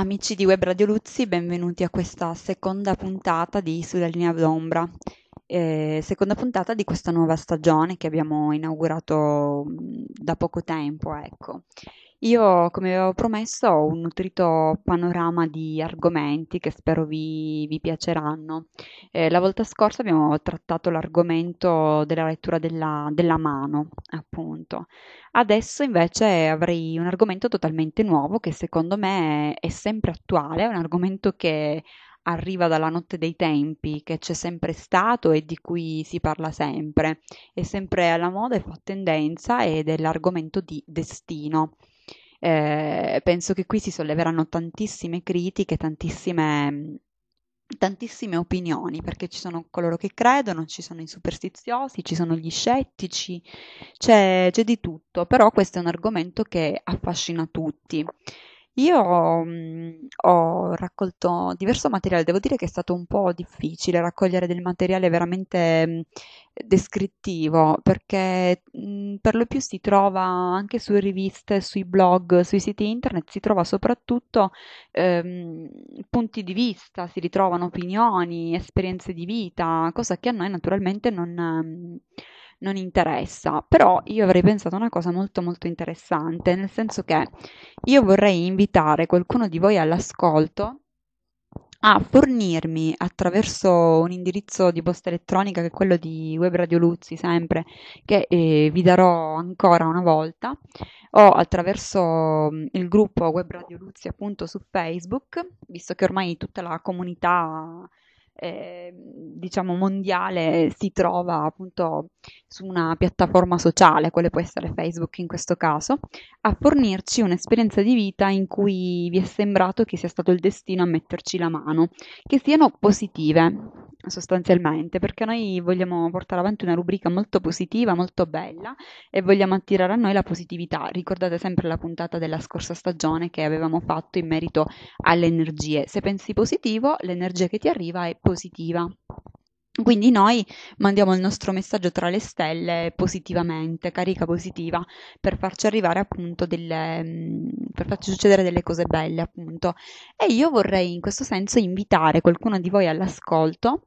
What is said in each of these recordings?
Amici di Web Radio Luzzi, benvenuti a questa seconda puntata di Sulla linea d'ombra, eh, seconda puntata di questa nuova stagione che abbiamo inaugurato mm, da poco tempo, ecco. Io, come avevo promesso, ho un nutrito panorama di argomenti che spero vi, vi piaceranno. Eh, la volta scorsa abbiamo trattato l'argomento della lettura della, della mano, appunto. Adesso invece avrei un argomento totalmente nuovo che secondo me è sempre attuale, è un argomento che arriva dalla notte dei tempi, che c'è sempre stato e di cui si parla sempre, è sempre alla moda e fa tendenza ed è l'argomento di destino. Eh, penso che qui si solleveranno tantissime critiche, tantissime, tantissime opinioni, perché ci sono coloro che credono, ci sono i superstiziosi, ci sono gli scettici, c'è, c'è di tutto, però questo è un argomento che affascina tutti. Io, mhmm, ho raccolto diverso materiale, devo dire che è stato un po' difficile raccogliere del materiale veramente, mhmm, descrittivo, perché, mhmm, per lo più si trova anche su riviste, sui blog, sui siti internet, si trova soprattutto, ehm, punti di vista, si ritrovano opinioni, esperienze di vita, cosa che a noi naturalmente non mhmm, non interessa, però io avrei pensato una cosa molto molto interessante, nel senso che io vorrei invitare qualcuno di voi all'ascolto a fornirmi attraverso un indirizzo di posta elettronica che è quello di Web Radio Luzzi, sempre, che eh, vi darò ancora una volta, o attraverso mm, il gruppo Web Radio Luzzi appunto su Facebook, visto che ormai tutta la comunità eh, diciamo mondiale si trova appunto su una piattaforma sociale, quale può essere Facebook in questo caso, a fornirci un'esperienza di vita in cui vi è sembrato che sia stato il destino a metterci la mano, che siano positive sostanzialmente, perché noi vogliamo portare avanti una rubrica molto positiva, molto bella e vogliamo attirare a noi la positività. Ricordate sempre la puntata della scorsa stagione che avevamo fatto in merito alle energie. Se pensi positivo, l'energia che ti arriva è positiva. Quindi noi mandiamo il nostro messaggio tra le stelle positivamente, carica positiva, per farci arrivare appunto delle, mm, per farci succedere delle cose belle appunto. E io vorrei in questo senso invitare qualcuno di voi all'ascolto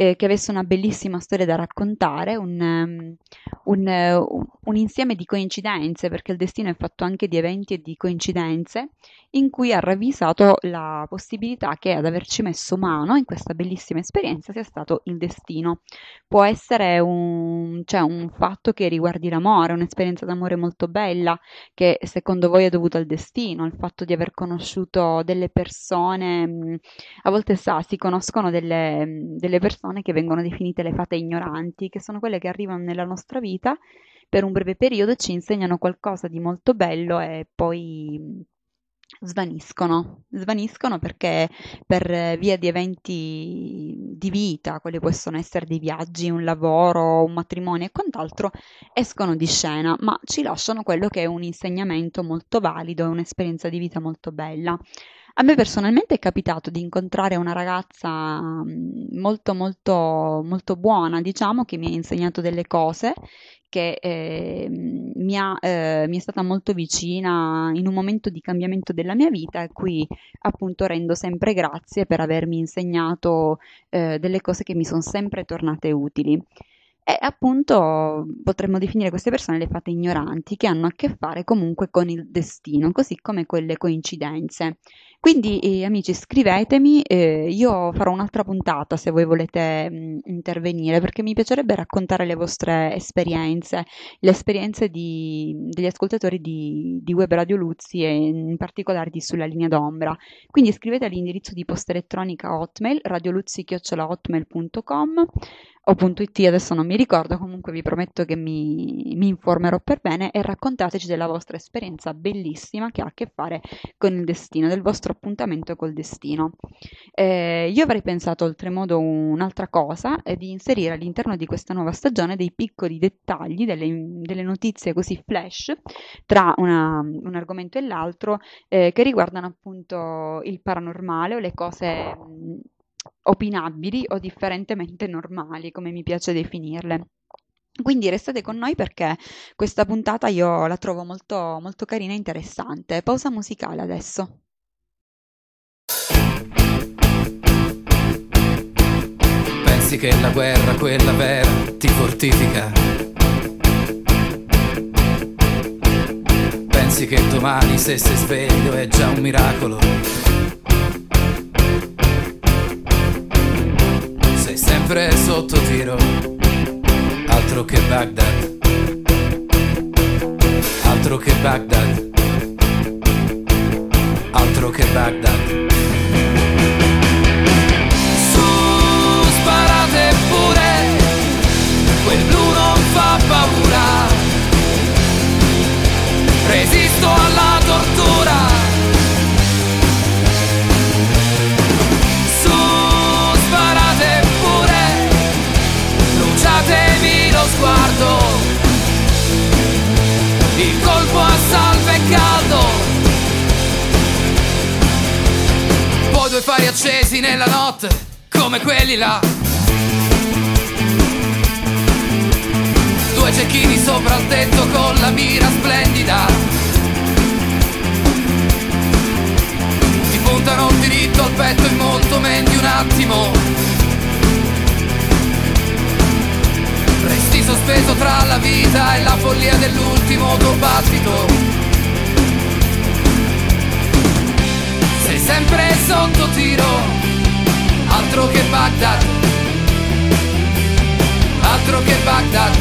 eh, che avesse una bellissima storia da raccontare, un, um, un, uh, un, insieme di coincidenze, perché il destino è fatto anche di eventi e di coincidenze, in cui ha ravvisato la possibilità che ad averci messo mano in questa bellissima esperienza sia stato il destino. Può essere un, cioè, un fatto che riguardi l'amore, un'esperienza d'amore molto bella, che secondo voi è dovuta al destino, il fatto di aver conosciuto delle persone, a volte sa, si conoscono delle, delle persone persone che vengono definite le fate ignoranti, che sono quelle che arrivano nella nostra vita per un breve periodo, ci insegnano qualcosa di molto bello e poi svaniscono, svaniscono perché per via di eventi di vita, quali possono essere dei viaggi, un lavoro, un matrimonio e quant'altro, escono di scena, ma ci lasciano quello che è un insegnamento molto valido e un'esperienza di vita molto bella. A me personalmente è capitato di incontrare una ragazza mm, molto molto molto buona, diciamo, che mi ha insegnato delle cose che eh, mi, ha, eh, mi, è stata molto vicina in un momento di cambiamento della mia vita e qui appunto rendo sempre grazie per avermi insegnato eh, delle cose che mi sono sempre tornate utili. E appunto potremmo definire queste persone le fate ignoranti, che hanno a che fare comunque con il destino, così come quelle coincidenze. Quindi, eh, amici, scrivetemi, eh, io farò un'altra puntata se voi volete mh, intervenire, perché mi piacerebbe raccontare le vostre esperienze, le esperienze di, degli ascoltatori di, di, Web Radio Luzzi e in particolare di Sulla linea d'ombra. Quindi scrivete all'indirizzo di posta elettronica hotmail, radioluzzi.hotmail.com o .it adesso non mi ricordo, comunque vi prometto che mi, mi, informerò per bene e raccontateci della vostra esperienza bellissima che ha a che fare con il destino, del vostro appuntamento col destino. Eh, io avrei pensato oltremodo un'altra cosa, eh, di inserire all'interno di questa nuova stagione dei piccoli dettagli, delle, delle notizie così flash tra una, un argomento e l'altro eh, che riguardano appunto il paranormale o le cose opinabili o differentemente normali, come mi piace definirle. Quindi restate con noi perché questa puntata io la trovo molto, molto carina e interessante. Pausa musicale adesso. Pensi che la guerra, quella vera, ti fortifica? Pensi che domani se sei sveglio è già un miracolo? Sei sempre sotto tiro, altro che Baghdad. Altro che Baghdad. Altro che Baghdad. resisto alla due fari accesi nella notte, come quelli là. Due cecchini sopra il tetto con la mira splendida puntano diritto al petto in molto meno di un attimo. Resti sospeso tra la vita e la follia dell'ultimo tuo battito. Sempre sotto tiro, altro che Baghdad. Altro che Baghdad.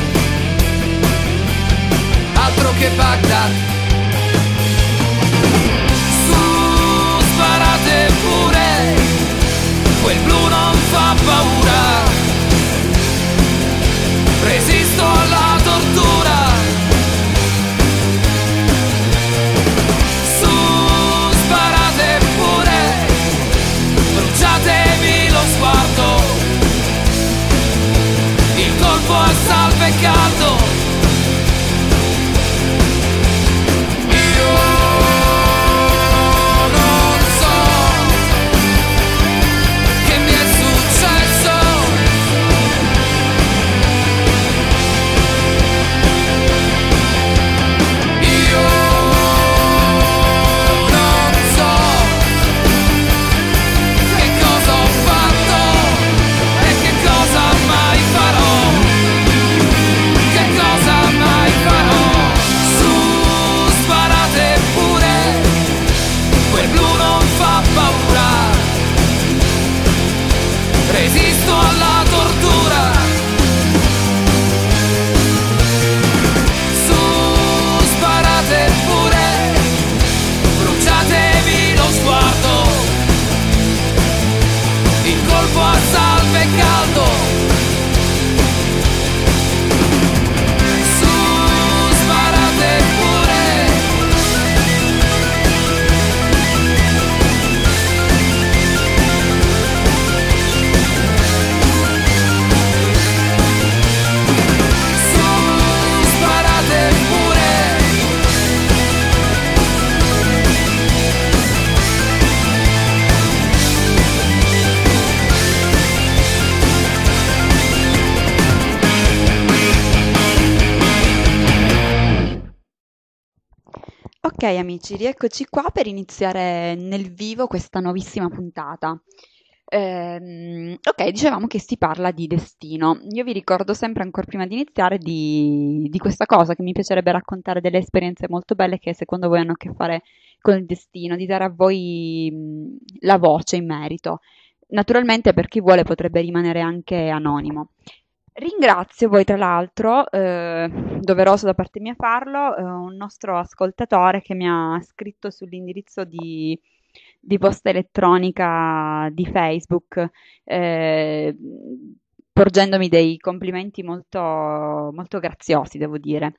Altro che Baghdad. sparate pure, quel blu non fa paura, salve Ok amici, rieccoci qua per iniziare nel vivo questa nuovissima puntata. Ehm, ok, dicevamo che si parla di destino. Io vi ricordo sempre, ancora prima di iniziare, di, di questa cosa che mi piacerebbe raccontare delle esperienze molto belle che secondo voi hanno a che fare con il destino, di dare a voi mh, la voce in merito. Naturalmente per chi vuole potrebbe rimanere anche anonimo. Ringrazio voi tra l'altro, eh, doveroso da parte mia farlo, eh, un nostro ascoltatore che mi ha scritto sull'indirizzo di, di posta elettronica di Facebook, eh, porgendomi dei complimenti molto, molto graziosi, devo dire.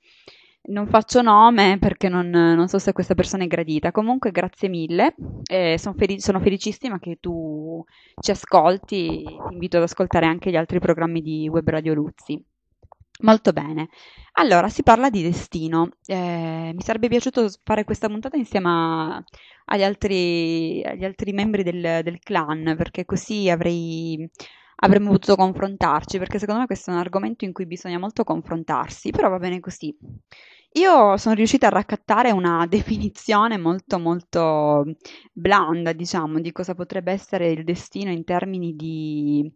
Non faccio nome perché non, non, so se questa persona è gradita. Comunque, grazie mille. Eh, son felic- sono felicissima che tu ci ascolti. Ti invito ad ascoltare anche gli altri programmi di Web Radio Luzzi. Molto bene. Allora, si parla di destino. Eh, mi sarebbe piaciuto fare questa puntata insieme a, agli, altri, agli, altri, membri del, del clan, perché così avrei avremmo potuto confrontarci, perché secondo me questo è un argomento in cui bisogna molto confrontarsi, però va bene così. Io sono riuscita a raccattare una definizione molto molto blanda, diciamo, di cosa potrebbe essere il destino in termini di,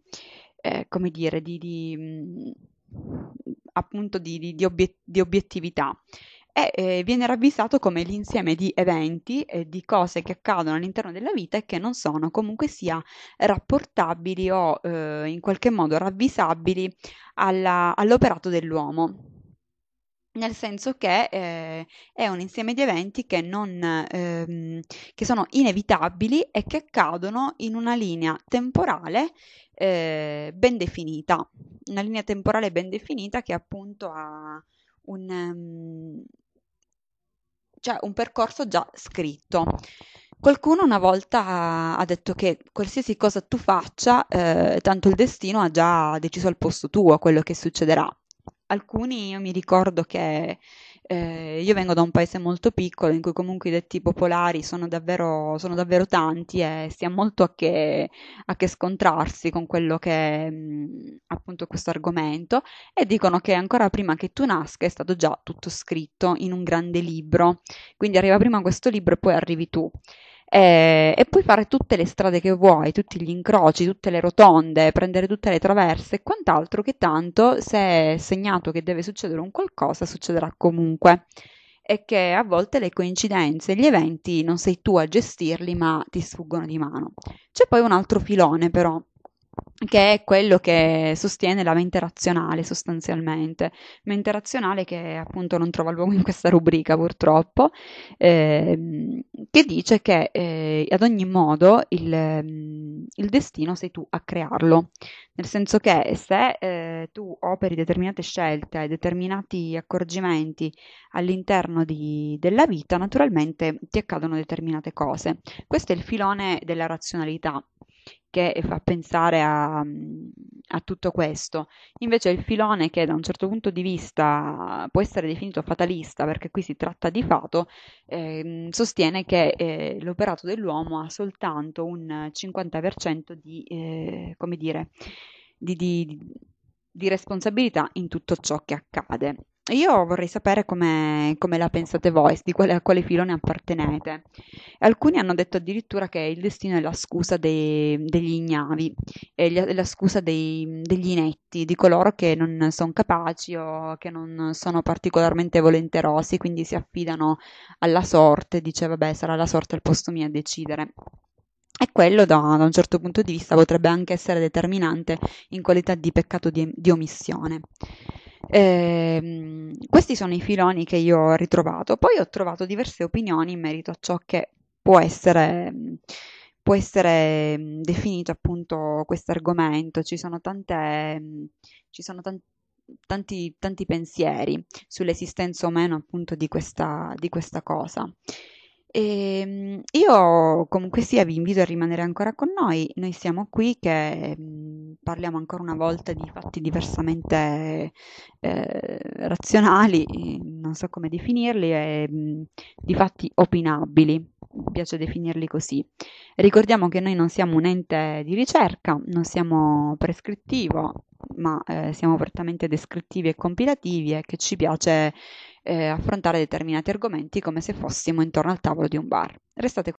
eh, come dire, di, di mh, appunto di, di, obiet- di obiettività e eh, viene ravvisato come l'insieme di eventi e di cose che accadono all'interno della vita e che non sono comunque sia rapportabili o eh, in qualche modo ravvisabili alla, all'operato dell'uomo. Nel senso che eh, è un insieme di eventi che, non, ehm, che, sono inevitabili e che accadono in una linea temporale eh, ben definita, una linea temporale ben definita che appunto ha un, um, cioè un percorso già scritto. Qualcuno una volta ha detto che qualsiasi cosa tu faccia, eh, tanto il destino ha già deciso al posto tuo quello che succederà alcuni io mi ricordo che eh, io vengo da un paese molto piccolo in cui comunque i detti popolari sono davvero, sono davvero tanti e si ha molto a che, a che scontrarsi con quello che è appunto questo argomento. E dicono che ancora prima che tu nasca è stato già tutto scritto in un grande libro, quindi arriva prima questo libro e poi arrivi tu e, e puoi fare tutte le strade che vuoi, tutti gli incroci, tutte le rotonde, prendere tutte le traverse e quant'altro che tanto se è segnato che deve succedere un qualcosa succederà comunque e che a volte le coincidenze, gli eventi non sei tu a gestirli ma ti sfuggono di mano. C'è poi un altro filone però che è quello che sostiene la mente razionale sostanzialmente, mente razionale che appunto non trova luogo in questa rubrica purtroppo, eh, che dice che eh, ad ogni modo il, mm, il, destino sei tu a crearlo, nel senso che se eh, tu operi determinate scelte, determinati accorgimenti all'interno di, della vita, naturalmente ti accadono determinate cose. Questo è il filone della razionalità che fa pensare a, a, tutto questo. Invece il filone che da un certo punto di vista può essere definito fatalista, perché qui si tratta di fato, eh, sostiene che eh, l'operato dell'uomo ha soltanto un 50% di, eh, come dire, di, di, di responsabilità in tutto ciò che accade. Io vorrei sapere come, come la pensate voi, di quale, a quale filone appartenete. Alcuni hanno detto addirittura che il destino è la scusa dei, degli ignavi, è la scusa dei, degli inetti, di coloro che non sono capaci o che non sono particolarmente volenterosi, quindi si affidano alla sorte, dice vabbè sarà la sorte al posto mio a decidere. E quello da, da, un certo punto di vista potrebbe anche essere determinante in qualità di peccato di, di omissione. Eh, questi sono i filoni che io ho ritrovato. Poi ho trovato diverse opinioni in merito a ciò che può essere, può essere definito appunto questo argomento. Ci sono tante, ci sono tanti, tanti, tanti pensieri sull'esistenza o meno appunto di questa, di questa cosa. E ehm, io comunque sia vi invito a rimanere ancora con noi, noi siamo qui che mh, parliamo ancora una volta di fatti diversamente eh, razionali, non so come definirli, e mh, di fatti opinabili, mi piace definirli così. Ricordiamo che noi non siamo un ente di ricerca, non siamo prescrittivo, ma eh, siamo prettamente descrittivi e compilativi e che ci piace eh, affrontare determinati argomenti come se fossimo intorno al tavolo di un bar. Restate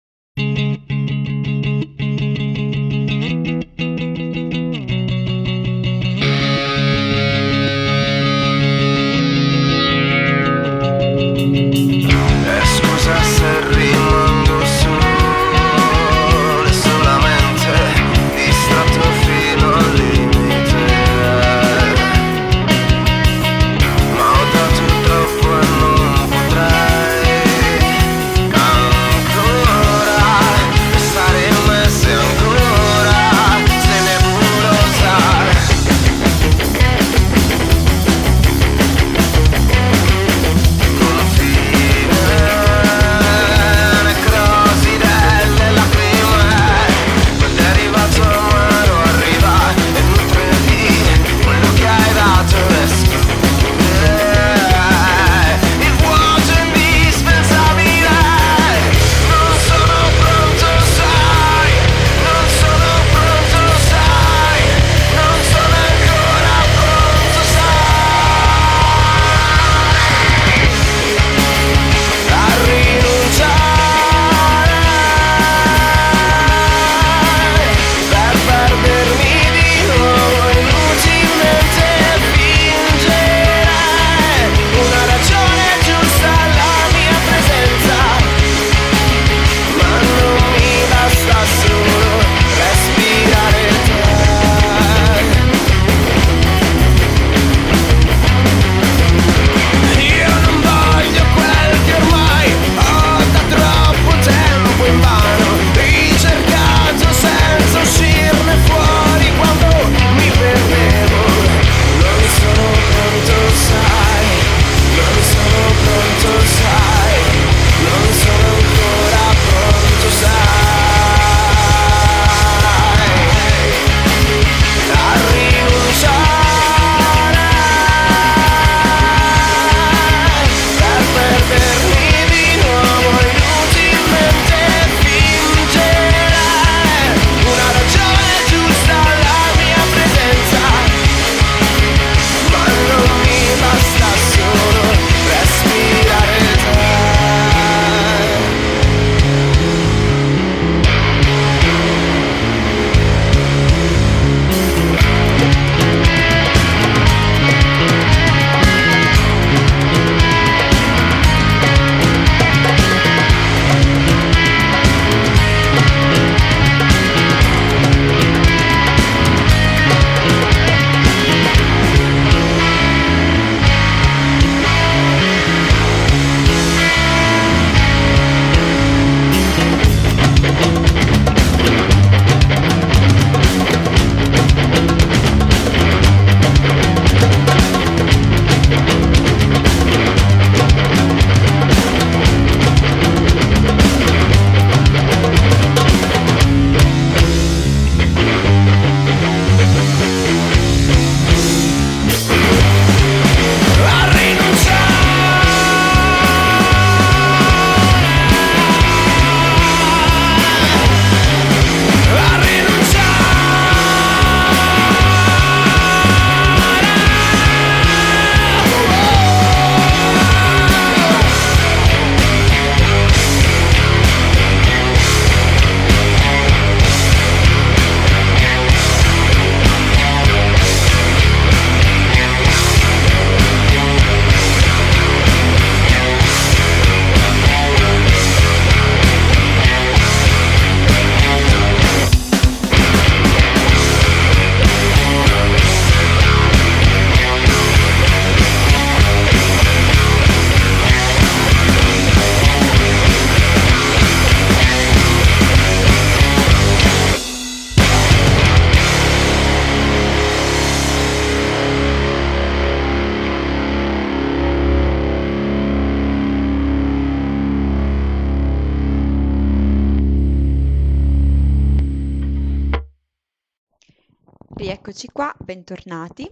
bentornati.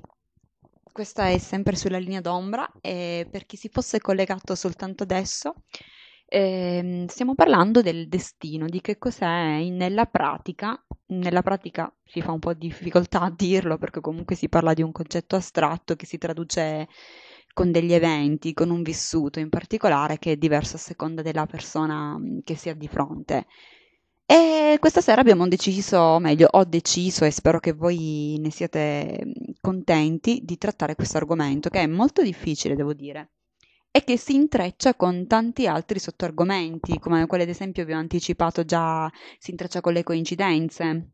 Questa è sempre sulla linea d'ombra e per chi si fosse collegato soltanto adesso, ehm, stiamo parlando del destino, di che cos'è nella pratica. Nella pratica si fa un po' di difficoltà a dirlo perché comunque si parla di un concetto astratto che si traduce con degli eventi, con un vissuto in particolare che è diverso a seconda della persona che si ha di fronte. E questa sera abbiamo deciso, o meglio, ho deciso e spero che voi ne siate contenti di trattare questo argomento che è molto difficile, devo dire, e che si intreccia con tanti altri sottoargomenti, come quelli ad esempio vi ho anticipato già, si intreccia con le coincidenze.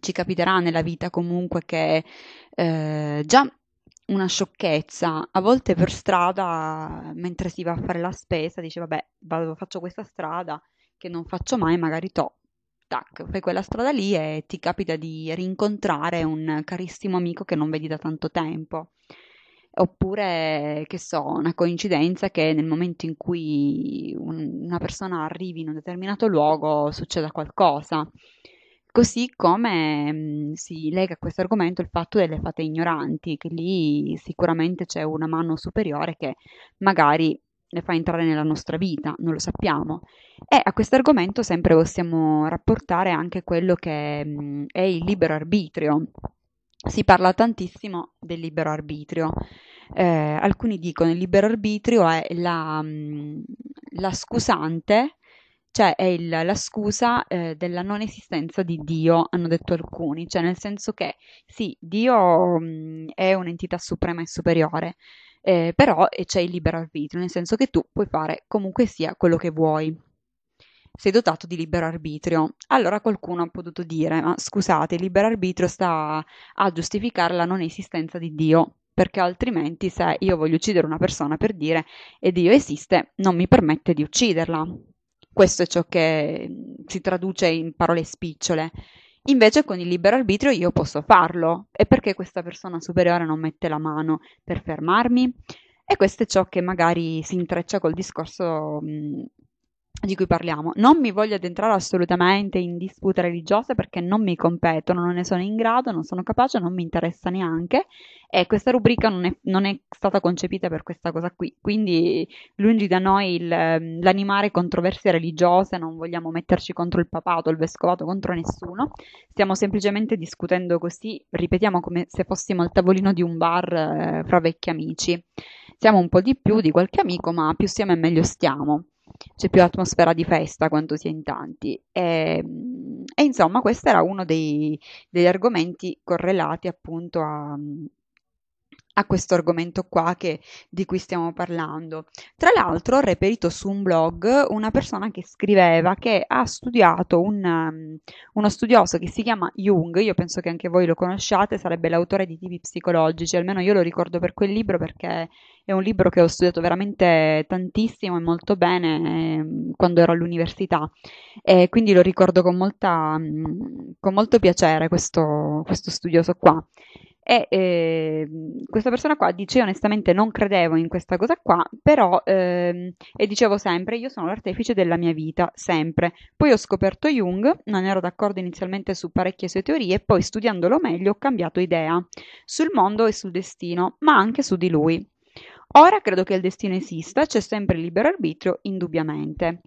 Ci capiterà nella vita comunque che eh, già una sciocchezza, a volte per strada, mentre si va a fare la spesa, dice vabbè, vado, faccio questa strada che non faccio mai, magari to, tac, fai quella strada lì e ti capita di rincontrare un carissimo amico che non vedi da tanto tempo. Oppure, che so, una coincidenza che nel momento in cui un, una persona arrivi in un determinato luogo succeda qualcosa. Così come mh, mm, si lega a questo argomento il fatto delle fate ignoranti, che lì sicuramente c'è una mano superiore che magari le fa entrare nella nostra vita, non lo sappiamo. E a questo argomento sempre possiamo rapportare anche quello che mh, è il libero arbitrio. Si parla tantissimo del libero arbitrio. Eh, alcuni dicono che il libero arbitrio è la, mh, la scusante, cioè è il, la scusa eh, della non esistenza di Dio, hanno detto alcuni, cioè nel senso che sì, Dio mh, è un'entità suprema e superiore, eh, però eh, c'è il libero arbitrio, nel senso che tu puoi fare comunque sia quello che vuoi. Sei dotato di libero arbitrio. Allora qualcuno ha potuto dire, ma scusate, il libero arbitrio sta a giustificare la non esistenza di Dio, perché altrimenti se io voglio uccidere una persona per dire e Dio esiste, non mi permette di ucciderla. Questo è ciò che si traduce in parole spicciole. Invece con il libero arbitrio io posso farlo. E perché questa persona superiore non mette la mano per fermarmi? E questo è ciò che magari si intreccia col discorso mh, di cui parliamo. Non mi voglio addentrare assolutamente in dispute religiose perché non mi competono, non ne sono in grado, non sono capace, non mi interessa neanche e questa rubrica non è, non è stata concepita per questa cosa qui. Quindi lungi da noi il, l'animare controversie religiose, non vogliamo metterci contro il papato, il vescovato, contro nessuno. Stiamo semplicemente discutendo così, ripetiamo come se fossimo al tavolino di un bar eh, fra vecchi amici. Siamo un po' di più di qualche amico, ma più siamo e meglio stiamo c'è più atmosfera di festa quando si è in tanti. E, ehm, e insomma, questo era uno dei, degli argomenti correlati appunto a, a questo argomento qua che, di cui stiamo parlando. Tra l'altro ho reperito su un blog una persona che scriveva che ha studiato un, um, uno studioso che si chiama Jung, io penso che anche voi lo conosciate, sarebbe l'autore di tipi psicologici, almeno io lo ricordo per quel libro perché è un libro che ho studiato veramente tantissimo e molto bene eh, quando ero all'università e quindi lo ricordo con, molta, mm, con molto piacere questo, questo studioso qua. E eh, questa persona qua dice: onestamente non credevo in questa cosa qua, però, ehm, e dicevo sempre: Io sono l'artefice della mia vita, sempre. Poi ho scoperto Jung, non ero d'accordo inizialmente su parecchie sue teorie, poi studiandolo meglio ho cambiato idea sul mondo e sul destino, ma anche su di lui. Ora credo che il destino esista, c'è sempre il libero arbitrio, indubbiamente.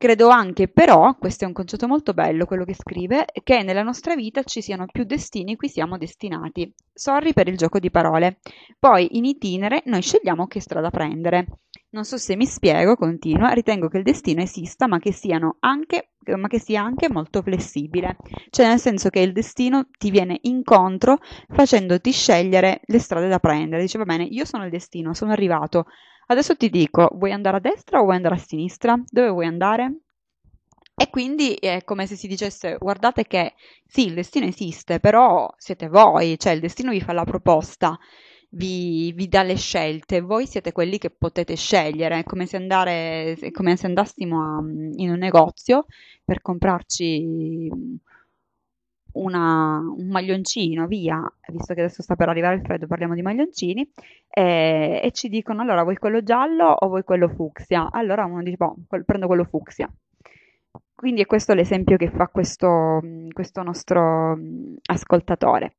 Credo anche però, questo è un concetto molto bello quello che scrive, che nella nostra vita ci siano più destini cui siamo destinati. Sorry per il gioco di parole. Poi in itinere noi scegliamo che strada prendere. Non so se mi spiego, continua, ritengo che il destino esista ma che, anche, ma che sia anche molto flessibile, cioè nel senso che il destino ti viene incontro facendoti scegliere le strade da prendere. Dice va bene, io sono il destino, sono arrivato, Adesso ti dico, vuoi andare a destra o vuoi andare a sinistra? Dove vuoi andare? E quindi è come se si dicesse, guardate che sì, il destino esiste, però siete voi, cioè il destino vi fa la proposta, vi, vi dà le scelte, voi siete quelli che potete scegliere, è come se, andare, è come se andassimo a, in un negozio per comprarci una, un maglioncino, via, visto che adesso sta per arrivare il freddo, parliamo di maglioncini, e, e ci dicono allora vuoi quello giallo o vuoi quello fucsia? Allora uno dice, boh, prendo quello fucsia. Quindi è questo l'esempio che fa questo, questo nostro ascoltatore.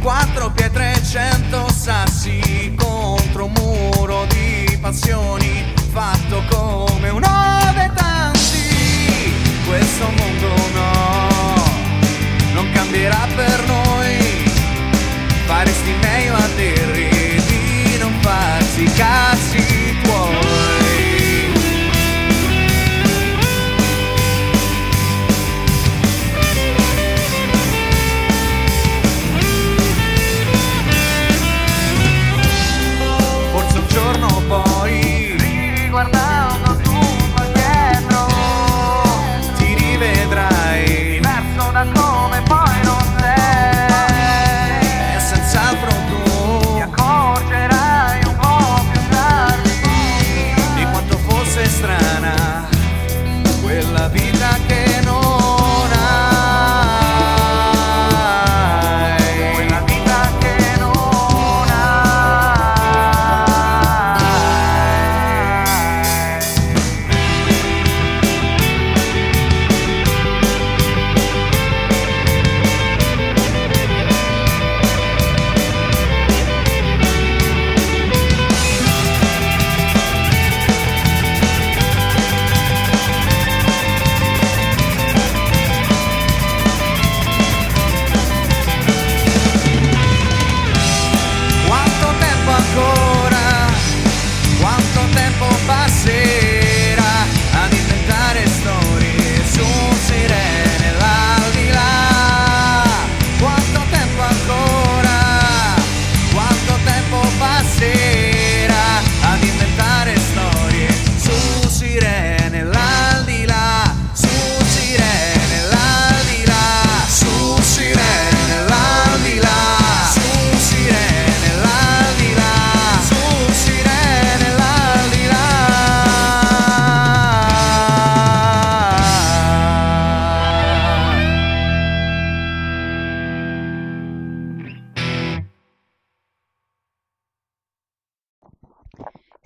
Quattro pietre e cento sassi contro un muro di passioni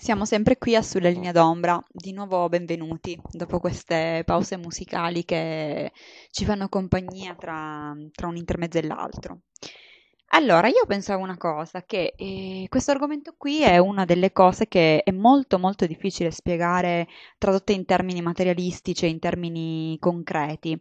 Siamo sempre qui a Sulla linea d'ombra, di nuovo benvenuti dopo queste pause musicali che ci fanno compagnia tra, tra un intermezzo e l'altro. Allora, io pensavo una cosa, che eh, questo argomento qui è una delle cose che è molto molto difficile spiegare tradotte in termini materialistici e in termini concreti.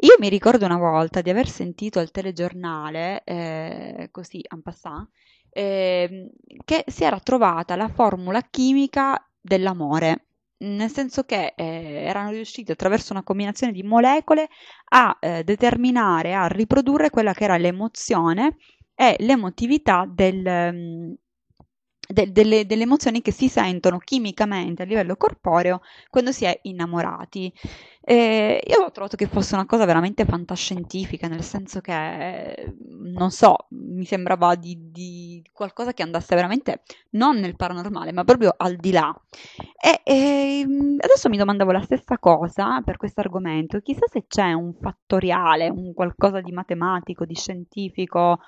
Io mi ricordo una volta di aver sentito al telegiornale, eh, così en passant, ehm, che si era trovata la formula chimica dell'amore, nel senso che eh, erano riusciti attraverso una combinazione di molecole a eh, determinare, a riprodurre quella che era l'emozione e l'emotività del, mm, de- delle, delle emozioni che si sentono chimicamente a livello corporeo quando si è innamorati. E io ho trovato che fosse una cosa veramente fantascientifica, nel senso che, non so, mi sembrava di, di qualcosa che andasse veramente non nel paranormale, ma proprio al di là. E, e adesso mi domandavo la stessa cosa per questo argomento, chissà se c'è un fattoriale, un qualcosa di matematico, di scientifico,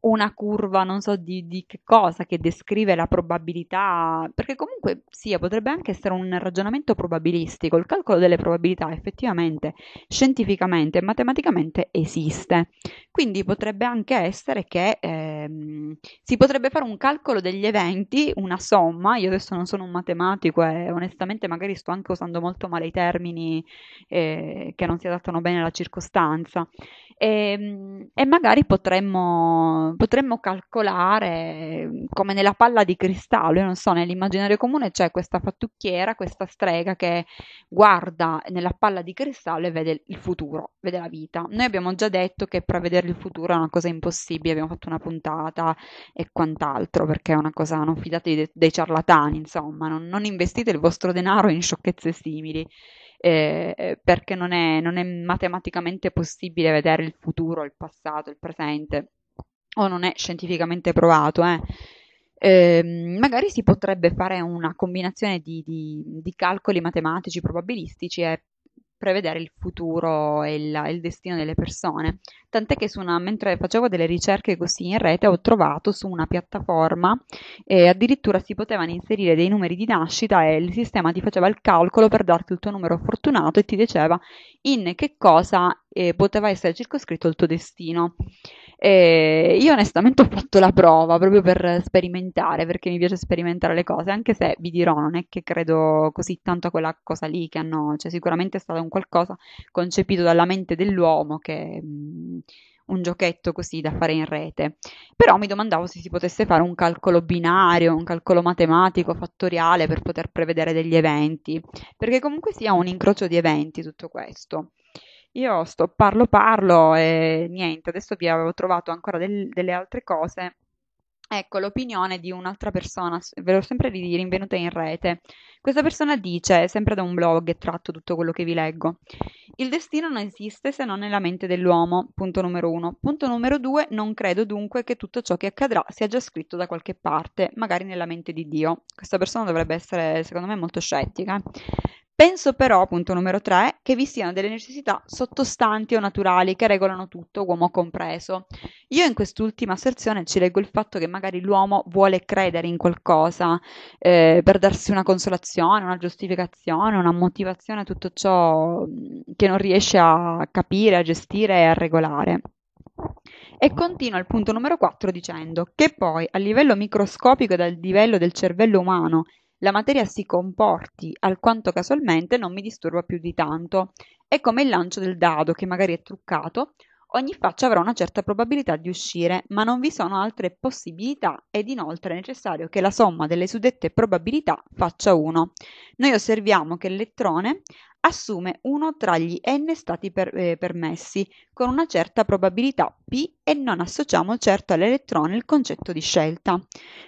una curva, non so di, di che cosa, che descrive la probabilità, perché comunque sì, potrebbe anche essere un ragionamento probabilistico, il calcolo delle probabilità effettivamente, scientificamente e matematicamente esiste, quindi potrebbe anche essere che ehm, si potrebbe fare un calcolo degli eventi, una somma, io adesso non sono un matematico e onestamente magari sto anche usando molto male i termini eh, che non si adattano bene alla circostanza, e, ehm, e magari potremmo, potremmo calcolare come nella palla di cristallo, io non so, nell'immaginario comune c'è questa fattucchiera, questa strega che guarda nella palla di cristallo e vede il futuro, vede la vita. Noi abbiamo già detto che prevedere il futuro è una cosa impossibile, abbiamo fatto una puntata e quant'altro, perché è una cosa, non fidatevi dei, dei ciarlatani, insomma, non, non investite il vostro denaro in sciocchezze simili eh, perché non è, non è matematicamente possibile vedere il futuro, il passato, il presente, o non è scientificamente provato. Eh. Eh, magari si potrebbe fare una combinazione di, di, di calcoli matematici probabilistici e prevedere il futuro e il, il destino delle persone. Tant'è che una, mentre facevo delle ricerche così in rete ho trovato su una piattaforma e eh, addirittura si potevano inserire dei numeri di nascita e il sistema ti faceva il calcolo per darti il tuo numero fortunato e ti diceva in che cosa eh, poteva essere circoscritto il tuo destino. E io onestamente ho fatto la prova proprio per sperimentare, perché mi piace sperimentare le cose, anche se vi dirò, non è che credo così tanto a quella cosa lì che hanno, cioè sicuramente è stato un qualcosa concepito dalla mente dell'uomo che mh, un giochetto così da fare in rete. Però mi domandavo se si potesse fare un calcolo binario, un calcolo matematico, fattoriale per poter prevedere degli eventi, perché comunque sia un incrocio di eventi tutto questo. Io sto parlo parlo e niente, adesso vi avevo trovato ancora del- delle altre cose. Ecco l'opinione di un'altra persona, ve l'ho sempre rinvenuta in rete. Questa persona dice, sempre da un blog, tratto tutto quello che vi leggo, il destino non esiste se non nella mente dell'uomo, punto numero uno. Punto numero due, non credo dunque che tutto ciò che accadrà sia già scritto da qualche parte, magari nella mente di Dio. Questa persona dovrebbe essere, secondo me, molto scettica. Penso però, punto numero tre, che vi siano delle necessità sottostanti o naturali che regolano tutto, uomo compreso. Io in quest'ultima asserzione ci leggo il fatto che magari l'uomo vuole credere in qualcosa eh, per darsi una consolazione, una giustificazione, una motivazione a tutto ciò che non riesce a capire, a gestire e a regolare. E continua il punto numero 4 dicendo che poi a livello microscopico e dal livello del cervello umano la materia si comporti alquanto casualmente non mi disturba più di tanto. È come il lancio del dado, che magari è truccato, ogni faccia avrà una certa probabilità di uscire, ma non vi sono altre possibilità ed inoltre è necessario che la somma delle suddette probabilità faccia 1. Noi osserviamo che l'elettrone assume uno tra gli n stati per, eh, permessi, con una certa probabilità p e non associamo certo all'elettrone il concetto di scelta.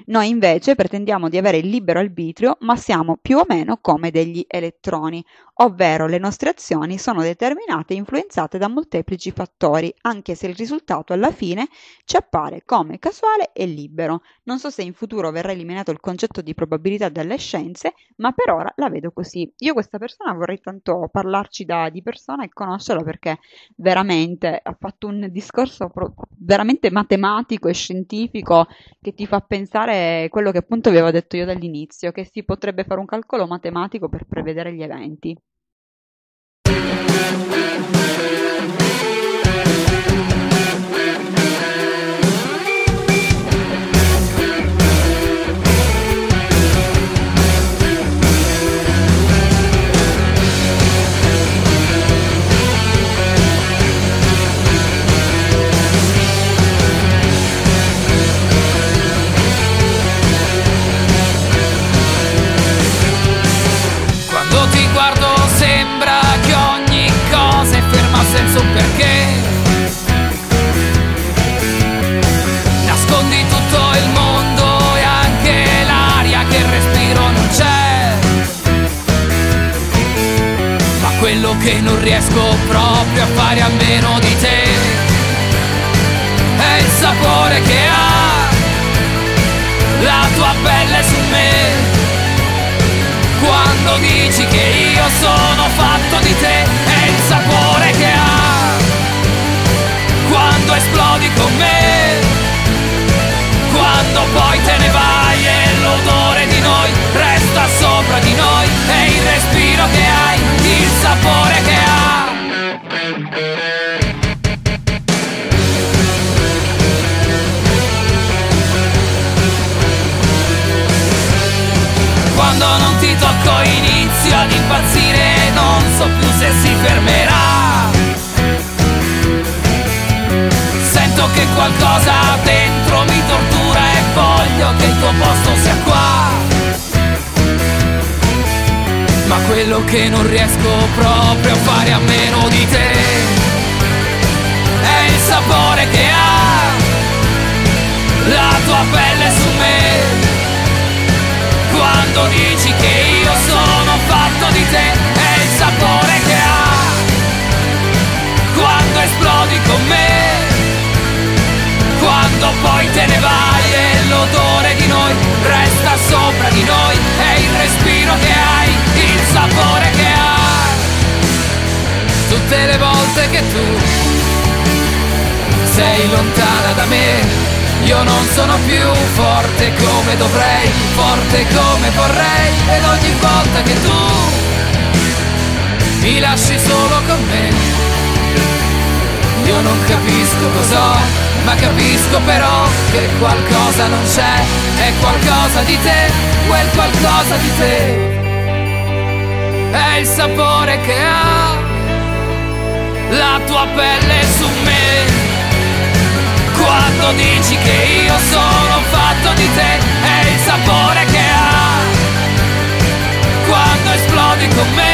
Noi invece pretendiamo di avere il libero arbitrio, ma siamo più o meno come degli elettroni, ovvero le nostre azioni sono determinate e influenzate da molteplici fattori, anche se il risultato alla fine ci appare come casuale e libero. Non so se in futuro verrà eliminato il concetto di probabilità dalle scienze, ma per ora la vedo così. Io questa persona vorrei tanto parlarci da, di persona e conoscerla perché veramente ha fatto un discorso pro- veramente matematico e scientifico che ti fa pensare quello che appunto avevo detto io dall'inizio, che si potrebbe fare un calcolo matematico per prevedere gli eventi. Non riesco proprio a fare a meno di te. È il sapore che ha la tua pelle su me. Quando dici che io sono fatto di te è il sapore che ha. Quando esplodi con me quando poi te ne vai e l'odore di noi resta sopra di noi è il respiro che hai il sapore so più se si fermerà. Sento che qualcosa dentro mi tortura e voglio che il tuo posto sia qua. Ma quello che non riesco proprio a fare a meno di te è il sapore che ha la tua pelle su me quando dici che io sono poi te ne vai e l'odore di noi resta sopra di noi. È il respiro che hai il sapore che ha tutte le volte che tu sei lontana da me io non sono più forte come dovrei, forte come vorrei. Ed ogni volta che tu mi lasci solo con me, io non capisco cos'ho, ma capisco però che qualcosa non c'è, è qualcosa di te, quel qualcosa di te. È il sapore che ha la tua pelle su me quando dici che io sono fatto di te è il sapore che ha quando esplodi con me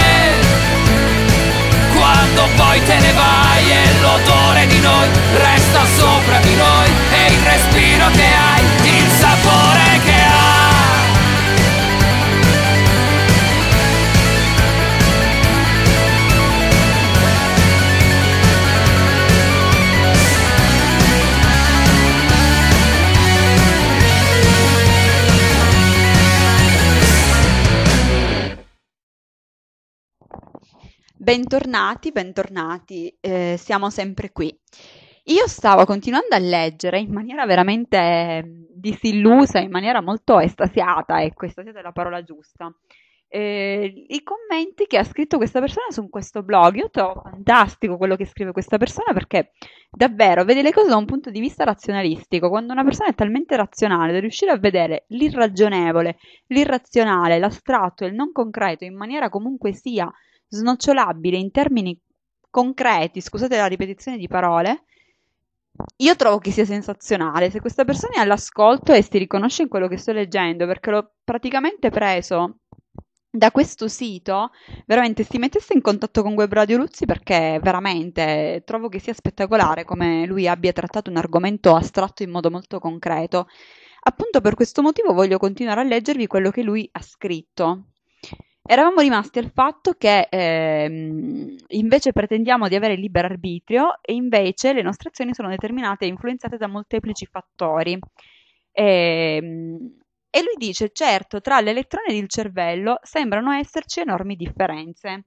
Bentornati, bentornati, eh, siamo sempre qui. Io stavo continuando a leggere in maniera veramente ehm, disillusa, in maniera molto estasiata, ecco, estasiata è la parola giusta, eh, i commenti che ha scritto questa persona su questo blog. Io trovo fantastico quello che scrive questa persona perché davvero vede le cose da un punto di vista razionalistico. Quando una persona è talmente razionale da riuscire a vedere l'irragionevole, l'irrazionale, l'astratto e il non concreto in maniera comunque sia snocciolabile in termini concreti, scusate la ripetizione di parole, io trovo che sia sensazionale. Se questa persona è all'ascolto e si riconosce in quello che sto leggendo, perché l'ho praticamente preso da questo sito, veramente si mettesse in contatto con Web Radio Luzzi perché veramente trovo che sia spettacolare come lui abbia trattato un argomento astratto in modo molto concreto. Appunto per questo motivo voglio continuare a leggervi quello che lui ha scritto. Eravamo rimasti al fatto che ehm, invece pretendiamo di avere libero arbitrio e invece le nostre azioni sono determinate e influenzate da molteplici fattori. E, ehm, e lui dice, certo, tra l'elettrone ed il cervello sembrano esserci enormi differenze.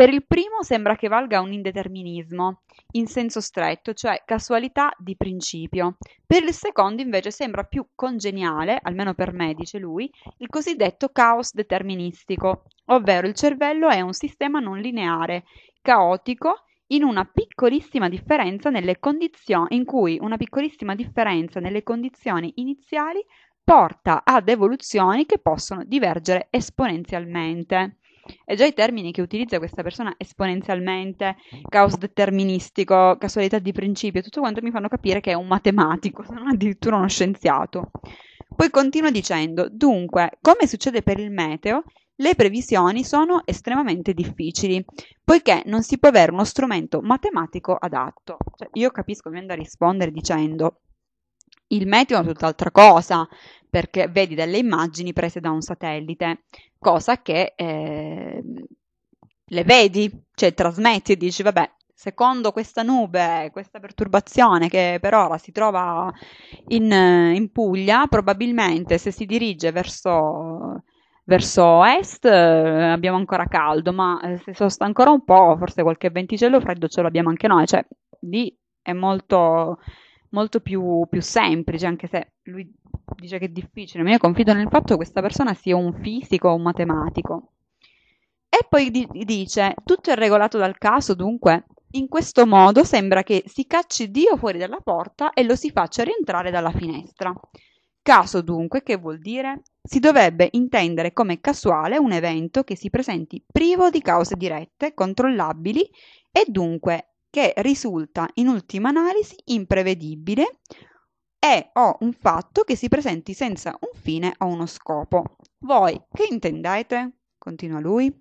Per il primo sembra che valga un indeterminismo, in senso stretto, cioè casualità di principio. Per il secondo invece sembra più congeniale, almeno per me, dice lui, il cosiddetto caos deterministico, ovvero il cervello è un sistema non lineare, caotico, in una piccolissima differenza nelle condizioni in cui una piccolissima differenza nelle condizioni iniziali porta ad evoluzioni che possono divergere esponenzialmente. E già i termini che utilizza questa persona esponenzialmente, caos deterministico, casualità di principio, tutto quanto mi fanno capire che è un matematico, se non addirittura uno scienziato. Poi continua dicendo, dunque, come succede per il meteo, le previsioni sono estremamente difficili, poiché non si può avere uno strumento matematico adatto. Cioè, io capisco, mi viene da rispondere dicendo, il meteo è tutt'altra cosa, perché vedi delle immagini prese da un satellite, cosa che eh, le vedi, cioè trasmetti e dici, vabbè, secondo questa nube, questa perturbazione che per ora si trova in, in Puglia, probabilmente se si dirige verso, verso est eh, abbiamo ancora caldo, ma eh, se sosta ancora un po', forse qualche venticello freddo ce l'abbiamo anche noi, cioè lì è molto molto più, più semplice, anche se lui dice che è difficile, ma io confido nel fatto che questa persona sia un fisico o un matematico. E poi di- dice, tutto è regolato dal caso, dunque in questo modo sembra che si cacci Dio fuori dalla porta e lo si faccia rientrare dalla finestra. Caso dunque, che vuol dire? Si dovrebbe intendere come casuale un evento che si presenti privo di cause dirette, controllabili e dunque che risulta in ultima analisi imprevedibile è o un fatto che si presenti senza un fine o uno scopo. Voi che intendete? Continua lui.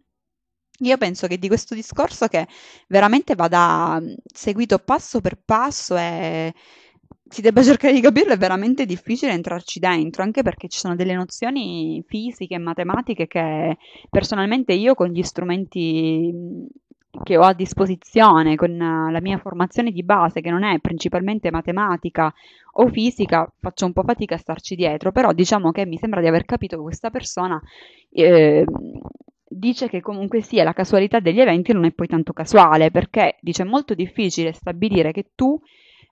Io penso che di questo discorso che veramente vada mm, seguito passo per passo e si debba cercare di capirlo è veramente difficile entrarci dentro, anche perché ci sono delle nozioni fisiche e matematiche che personalmente io con gli strumenti mm, che ho a disposizione, con la mia formazione di base, che non è principalmente matematica o fisica, faccio un po' fatica a starci dietro, però diciamo che mi sembra di aver capito che questa persona eh, dice che comunque sia la casualità degli eventi non è poi tanto casuale, perché dice è molto difficile stabilire che tu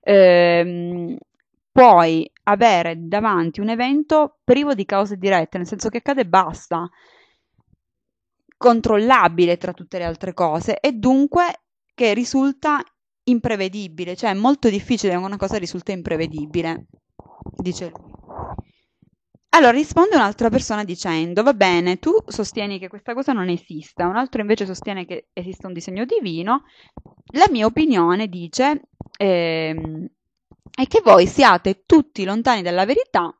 ehm, puoi avere davanti un evento privo di cause dirette, nel senso che accade e basta, controllabile tra tutte le altre cose e dunque che risulta imprevedibile, cioè è molto difficile che una cosa risulta imprevedibile, dice lui. Allora risponde un'altra persona dicendo: Va bene, tu sostieni che questa cosa non esista, un altro invece sostiene che esiste un disegno divino. La mia opinione dice ehm, è che voi siate tutti lontani dalla verità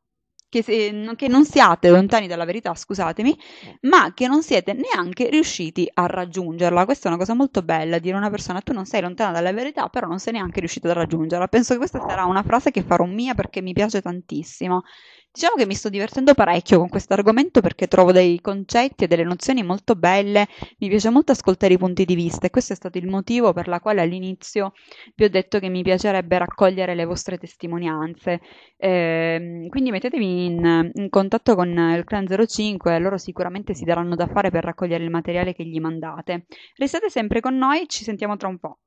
che, se, che, non siate lontani dalla verità, scusatemi, ma che non siete neanche riusciti a raggiungerla. Questa è una cosa molto bella, dire a una persona tu non sei lontana dalla verità, però non sei neanche riuscito a raggiungerla. Penso che questa sarà una frase che farò mia perché mi piace tantissimo. Diciamo che mi sto divertendo parecchio con questo argomento perché trovo dei concetti e delle nozioni molto belle, mi piace molto ascoltare i punti di vista e questo è stato il motivo per la quale all'inizio vi ho detto che mi piacerebbe raccogliere le vostre testimonianze. Eh, quindi mettetevi in, in, contatto con il Clan 05 e loro sicuramente si daranno da fare per raccogliere il materiale che gli mandate. Restate sempre con noi, ci sentiamo tra un po'.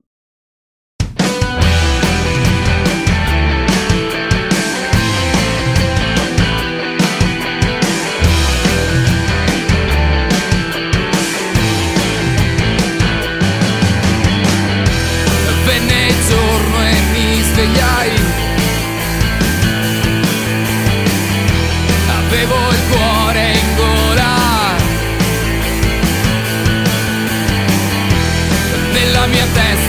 Nella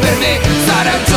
per me, sarei un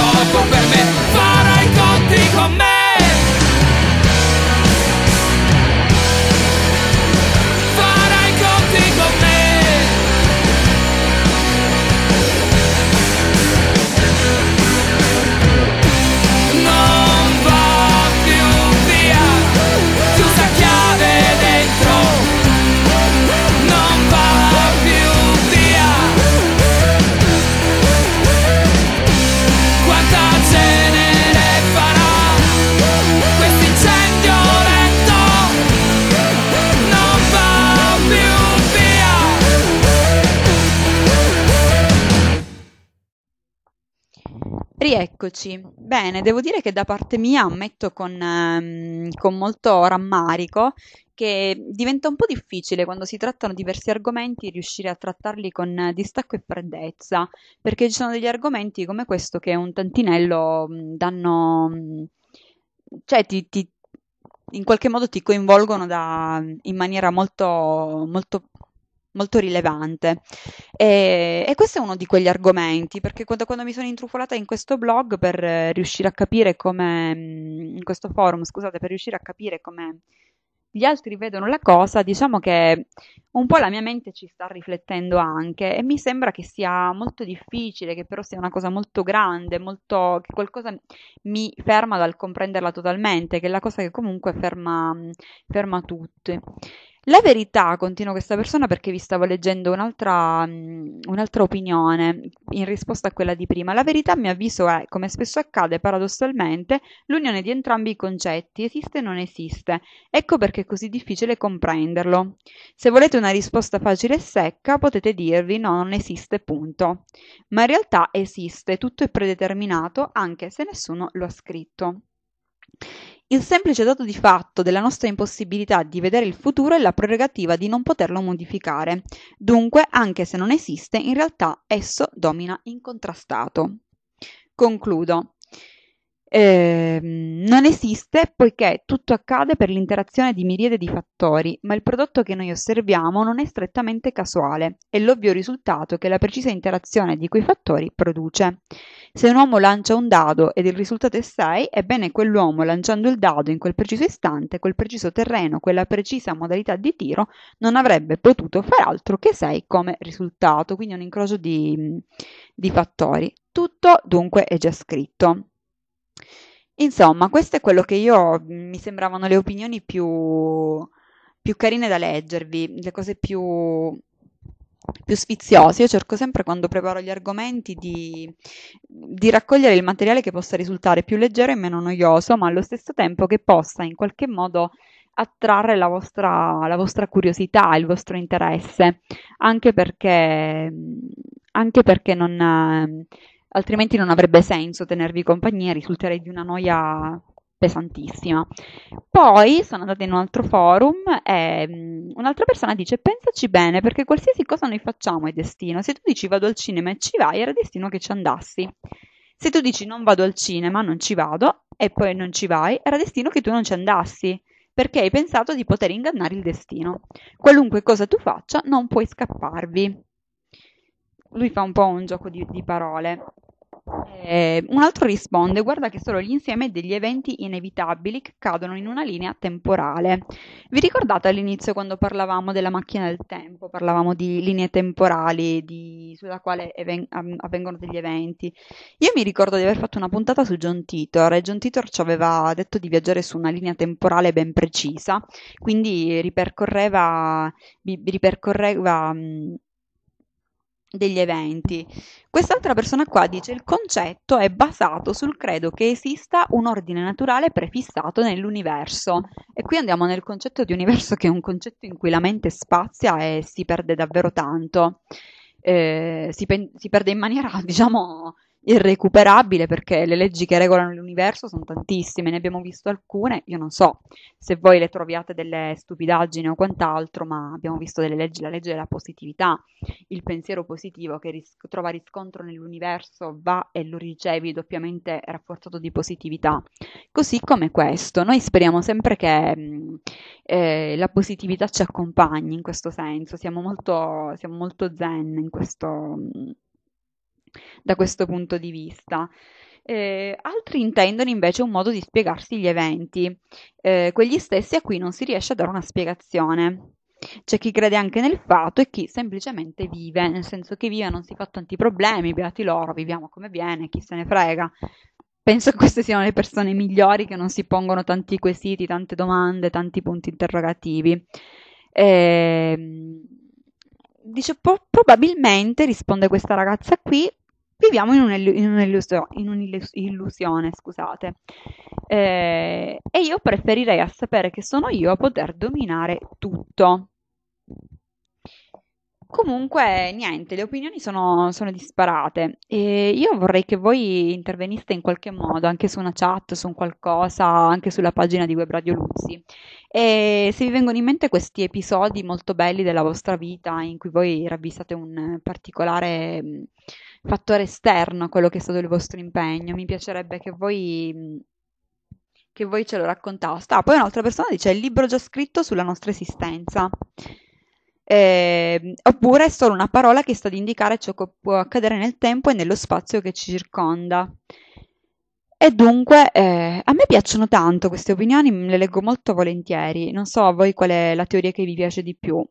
Rieccoci. Bene, devo dire che da parte mia ammetto con, ehm, con molto rammarico che diventa un po' difficile quando si trattano diversi argomenti riuscire a trattarli con distacco e freddezza, perché ci sono degli argomenti come questo che un tantinello mh, danno, mh, cioè ti, ti- in qualche modo ti coinvolgono da- in maniera molto, molto molto rilevante. E, e questo è uno di quegli argomenti, perché quando, quando mi sono intrufolata in questo blog per riuscire a capire come, mm, in questo forum, scusate, per riuscire a capire come gli altri vedono la cosa, diciamo che un po' la mia mente ci sta riflettendo anche e mi sembra che sia molto difficile, che però sia una cosa molto grande, molto, che qualcosa mi ferma dal comprenderla totalmente, che è la cosa che comunque ferma, ferma tutti. La verità, continua questa persona perché vi stavo leggendo un'altra, un'altra opinione in risposta a quella di prima. La verità, a mio avviso, è, come spesso accade paradossalmente, l'unione di entrambi i concetti, esiste e non esiste. Ecco perché è così difficile comprenderlo. Se volete una risposta facile e secca, potete dirvi no, non esiste, punto. Ma in realtà esiste, tutto è predeterminato, anche se nessuno lo ha scritto. Il semplice dato di fatto della nostra impossibilità di vedere il futuro è la prerogativa di non poterlo modificare. Dunque, anche se non esiste, in realtà esso domina incontrastato. Concludo. Eh, non esiste poiché tutto accade per l'interazione di miriade di fattori, ma il prodotto che noi osserviamo non è strettamente casuale, è l'ovvio risultato che la precisa interazione di quei fattori produce. Se un uomo lancia un dado ed il risultato è 6, ebbene quell'uomo lanciando il dado in quel preciso istante, quel preciso terreno, quella precisa modalità di tiro, non avrebbe potuto far altro che 6 come risultato, quindi un incrocio di, di fattori. Tutto dunque è già scritto. Insomma, questo è quello che io mi sembravano le opinioni più, più carine da leggervi, le cose più, più sfiziose. Io cerco sempre quando preparo gli argomenti di, di raccogliere il materiale che possa risultare più leggero e meno noioso, ma allo stesso tempo che possa in qualche modo attrarre la vostra, la vostra curiosità, il vostro interesse, anche perché, anche perché non altrimenti non avrebbe senso tenervi compagnia, risulterei di una noia pesantissima. Poi sono andata in un altro forum e um, un'altra persona dice pensaci bene perché qualsiasi cosa noi facciamo è destino. Se tu dici vado al cinema e ci vai, era destino che ci andassi. Se tu dici non vado al cinema, non ci vado e poi non ci vai, era destino che tu non ci andassi perché hai pensato di poter ingannare il destino. Qualunque cosa tu faccia, non puoi scapparvi. Lui fa un po' un gioco di, di parole. Eh, un altro risponde: Guarda che sono l'insieme degli eventi inevitabili che cadono in una linea temporale. Vi ricordate all'inizio quando parlavamo della macchina del tempo? Parlavamo di linee temporali di, sulla quale even- avvengono degli eventi. Io mi ricordo di aver fatto una puntata su John Titor e John Titor ci aveva detto di viaggiare su una linea temporale ben precisa, quindi ripercorreva, ripercorreva degli eventi. Quest'altra persona qua dice il concetto è basato sul credo che esista un ordine naturale prefissato nell'universo. E qui andiamo nel concetto di universo che è un concetto in cui la mente spazia e si perde davvero tanto. Eh, si, pe- si, perde in maniera, diciamo, irrecuperabile perché le leggi che regolano l'universo sono tantissime, ne abbiamo visto alcune, io non so se voi le troviate delle stupidaggini o quant'altro, ma abbiamo visto delle leggi, la legge della positività, il pensiero positivo che ris- trova riscontro nell'universo va e lo ricevi doppiamente rafforzato di positività, così come questo, noi speriamo sempre che mh, eh, la positività ci accompagni in questo senso, siamo molto, siamo molto zen in questo... Mh, da questo punto di vista. Eh, altri intendono invece un modo di spiegarsi gli eventi, eh, quegli stessi a cui non si riesce a dare una spiegazione. C'è chi crede anche nel fatto e chi semplicemente vive, nel senso che vive non si fa tanti problemi, beati loro, viviamo come viene, chi se ne frega. Penso che queste siano le persone migliori che non si pongono tanti quesiti, tante domande, tanti punti interrogativi. Eh, dice, po- probabilmente, risponde questa ragazza qui, viviamo in, un'illu- in, un'illusio- in un'illusione, scusate. Eh, e io preferirei a sapere che sono io a poter dominare tutto. Comunque, niente, le opinioni sono, sono disparate e io vorrei che voi interveniste in qualche modo, anche su una chat, su un qualcosa, anche sulla pagina di Web Radio Luzzi. E se vi vengono in mente questi episodi molto belli della vostra vita in cui voi ravvisate un particolare fattore esterno a quello che è stato il vostro impegno, mi piacerebbe che voi, che voi ce lo raccontaste. Ah, poi un'altra persona dice il libro già scritto sulla nostra esistenza. Eh, oppure è solo una parola che sta ad indicare ciò che può accadere nel tempo e nello spazio che ci circonda. E dunque, eh, a me piacciono tanto queste opinioni, le leggo molto volentieri. Non so a voi qual è la teoria che vi piace di più.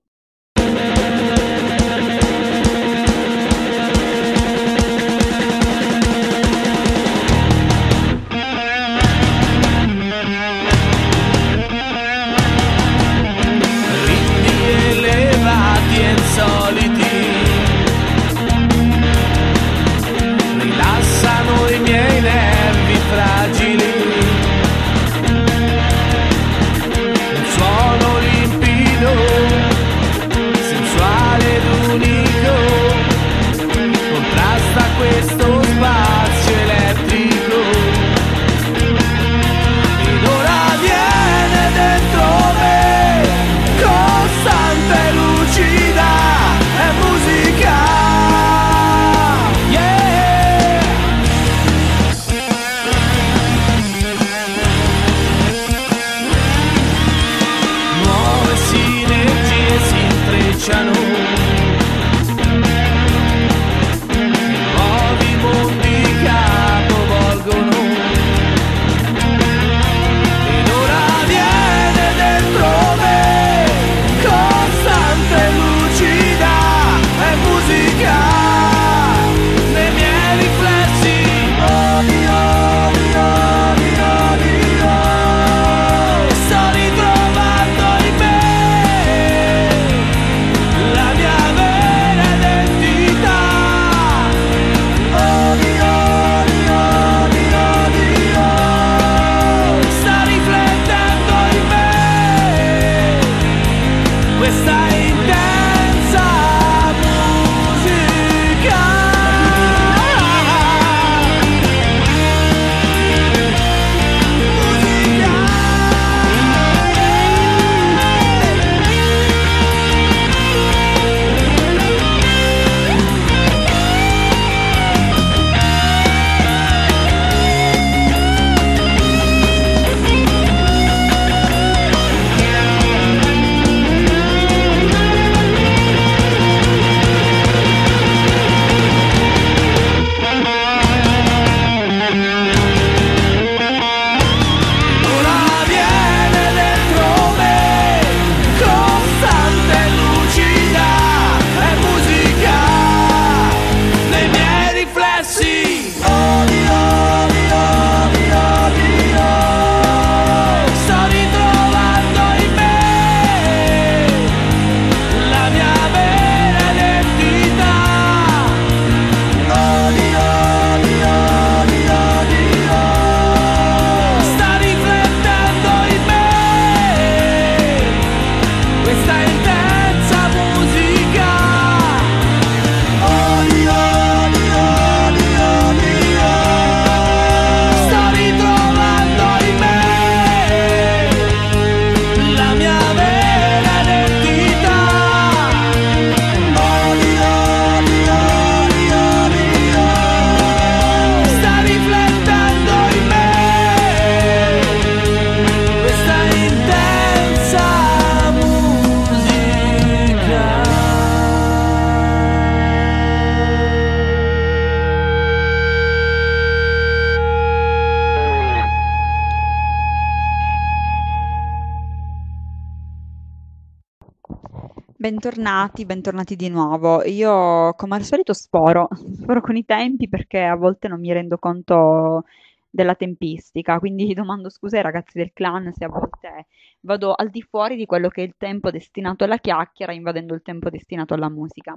Bentornati, bentornati di nuovo. Io, come al solito, sporo, sporo con i tempi perché a volte non mi rendo conto della tempistica, quindi domando scusa ai ragazzi del clan se a volte vado al di fuori di quello che è il tempo destinato alla chiacchiera, invadendo il tempo destinato alla musica.